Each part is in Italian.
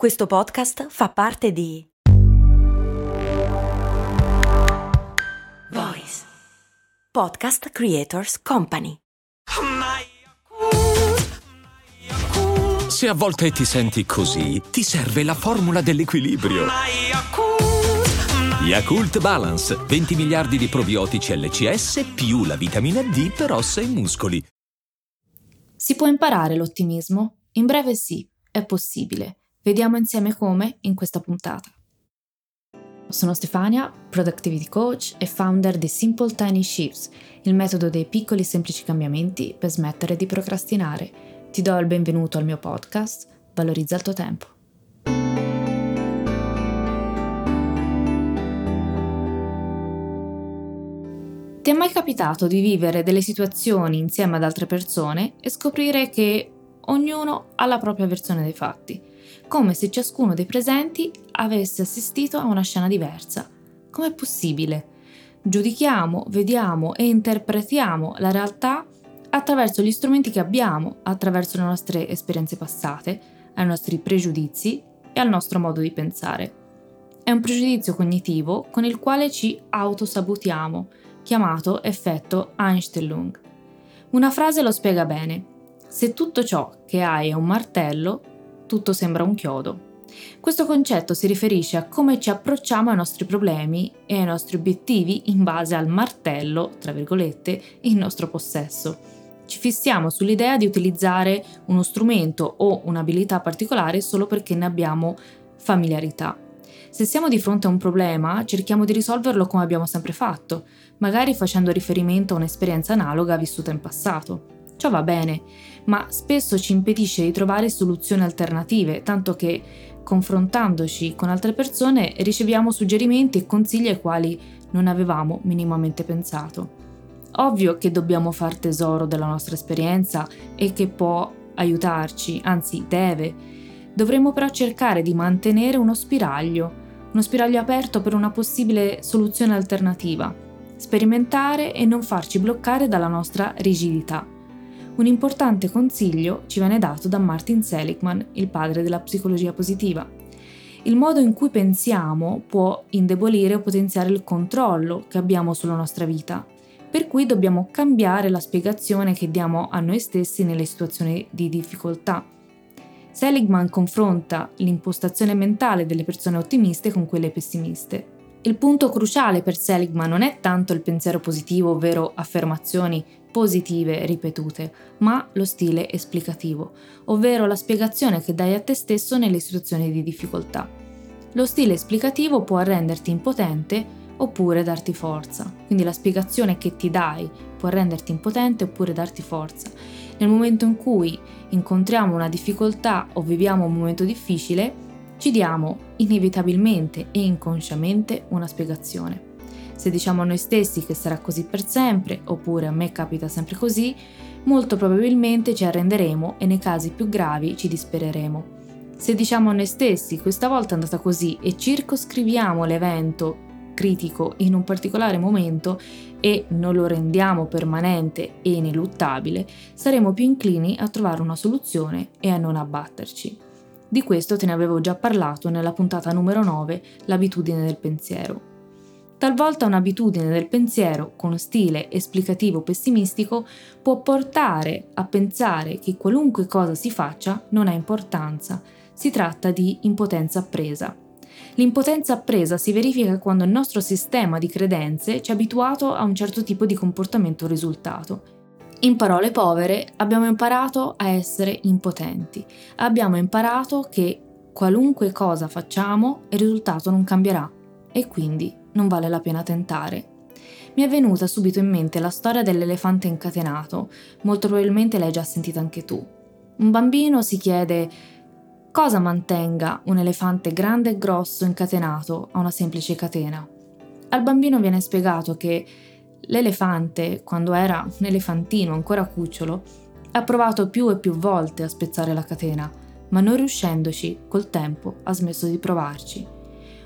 Questo podcast fa parte di Voice Podcast Creators Company. Se a volte ti senti così, ti serve la formula dell'equilibrio. Yakult Balance, 20 miliardi di probiotici LCS più la vitamina D per ossa e muscoli. Si può imparare l'ottimismo? In breve sì, è possibile. Vediamo insieme come in questa puntata. Sono Stefania, Productivity Coach e founder di Simple Tiny Shifts, il metodo dei piccoli semplici cambiamenti per smettere di procrastinare. Ti do il benvenuto al mio podcast, Valorizza il tuo tempo. Ti è mai capitato di vivere delle situazioni insieme ad altre persone e scoprire che ognuno ha la propria versione dei fatti? Come se ciascuno dei presenti avesse assistito a una scena diversa. Com'è possibile? Giudichiamo, vediamo e interpretiamo la realtà attraverso gli strumenti che abbiamo, attraverso le nostre esperienze passate, ai nostri pregiudizi e al nostro modo di pensare. È un pregiudizio cognitivo con il quale ci autosabotiamo, chiamato effetto Einstellung. Una frase lo spiega bene. Se tutto ciò che hai è un martello, tutto sembra un chiodo. Questo concetto si riferisce a come ci approcciamo ai nostri problemi e ai nostri obiettivi in base al martello, tra virgolette, in nostro possesso. Ci fissiamo sull'idea di utilizzare uno strumento o un'abilità particolare solo perché ne abbiamo familiarità. Se siamo di fronte a un problema, cerchiamo di risolverlo come abbiamo sempre fatto, magari facendo riferimento a un'esperienza analoga vissuta in passato. Ciò va bene, ma spesso ci impedisce di trovare soluzioni alternative, tanto che confrontandoci con altre persone riceviamo suggerimenti e consigli ai quali non avevamo minimamente pensato. Ovvio che dobbiamo far tesoro della nostra esperienza e che può aiutarci, anzi deve. Dovremmo però cercare di mantenere uno spiraglio, uno spiraglio aperto per una possibile soluzione alternativa, sperimentare e non farci bloccare dalla nostra rigidità un importante consiglio ci viene dato da Martin Seligman, il padre della psicologia positiva. Il modo in cui pensiamo può indebolire o potenziare il controllo che abbiamo sulla nostra vita, per cui dobbiamo cambiare la spiegazione che diamo a noi stessi nelle situazioni di difficoltà. Seligman confronta l'impostazione mentale delle persone ottimiste con quelle pessimiste. Il punto cruciale per Seligman non è tanto il pensiero positivo, ovvero affermazioni positive ripetute, ma lo stile esplicativo, ovvero la spiegazione che dai a te stesso nelle situazioni di difficoltà. Lo stile esplicativo può renderti impotente oppure darti forza, quindi la spiegazione che ti dai può renderti impotente oppure darti forza. Nel momento in cui incontriamo una difficoltà o viviamo un momento difficile, ci diamo inevitabilmente e inconsciamente una spiegazione. Se diciamo a noi stessi che sarà così per sempre, oppure a me capita sempre così, molto probabilmente ci arrenderemo e nei casi più gravi ci dispereremo. Se diciamo a noi stessi questa volta è andata così e circoscriviamo l'evento critico in un particolare momento e non lo rendiamo permanente e ineluttabile, saremo più inclini a trovare una soluzione e a non abbatterci. Di questo te ne avevo già parlato nella puntata numero 9, l'abitudine del pensiero. Talvolta un'abitudine del pensiero con stile esplicativo pessimistico può portare a pensare che qualunque cosa si faccia non ha importanza, si tratta di impotenza appresa. L'impotenza appresa si verifica quando il nostro sistema di credenze ci ha abituato a un certo tipo di comportamento risultato. In parole povere, abbiamo imparato a essere impotenti. Abbiamo imparato che qualunque cosa facciamo, il risultato non cambierà e quindi non vale la pena tentare. Mi è venuta subito in mente la storia dell'elefante incatenato, molto probabilmente l'hai già sentita anche tu. Un bambino si chiede cosa mantenga un elefante grande e grosso incatenato a una semplice catena. Al bambino viene spiegato che l'elefante, quando era un elefantino ancora cucciolo, ha provato più e più volte a spezzare la catena, ma non riuscendoci, col tempo ha smesso di provarci.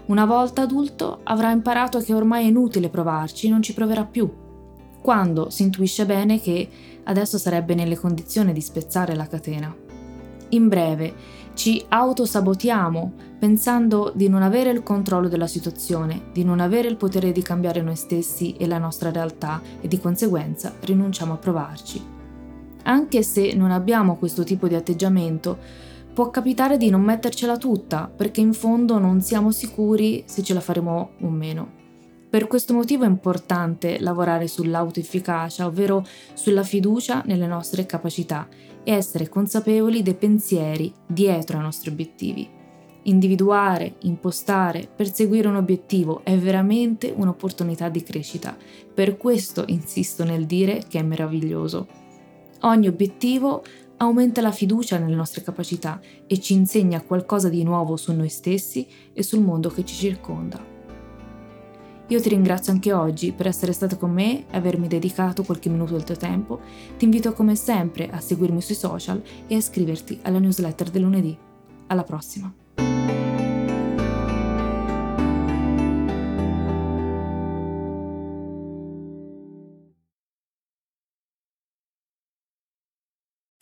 Una volta adulto avrà imparato che ormai è inutile provarci, non ci proverà più. Quando si intuisce bene che adesso sarebbe nelle condizioni di spezzare la catena. In breve, Ci autosabotiamo pensando di non avere il controllo della situazione, di non avere il potere di cambiare noi stessi e la nostra realtà e di conseguenza rinunciamo a provarci. Anche se non abbiamo questo tipo di atteggiamento, può capitare di non mettercela tutta perché in fondo non siamo sicuri se ce la faremo o meno. Per questo motivo è importante lavorare sull'autoefficacia, ovvero sulla fiducia nelle nostre capacità e essere consapevoli dei pensieri dietro ai nostri obiettivi. Individuare, impostare, perseguire un obiettivo è veramente un'opportunità di crescita. Per questo insisto nel dire che è meraviglioso. Ogni obiettivo aumenta la fiducia nelle nostre capacità e ci insegna qualcosa di nuovo su noi stessi e sul mondo che ci circonda. Io ti ringrazio anche oggi per essere stato con me e avermi dedicato qualche minuto del tuo tempo. Ti invito come sempre a seguirmi sui social e a iscriverti alla newsletter del lunedì. Alla prossima!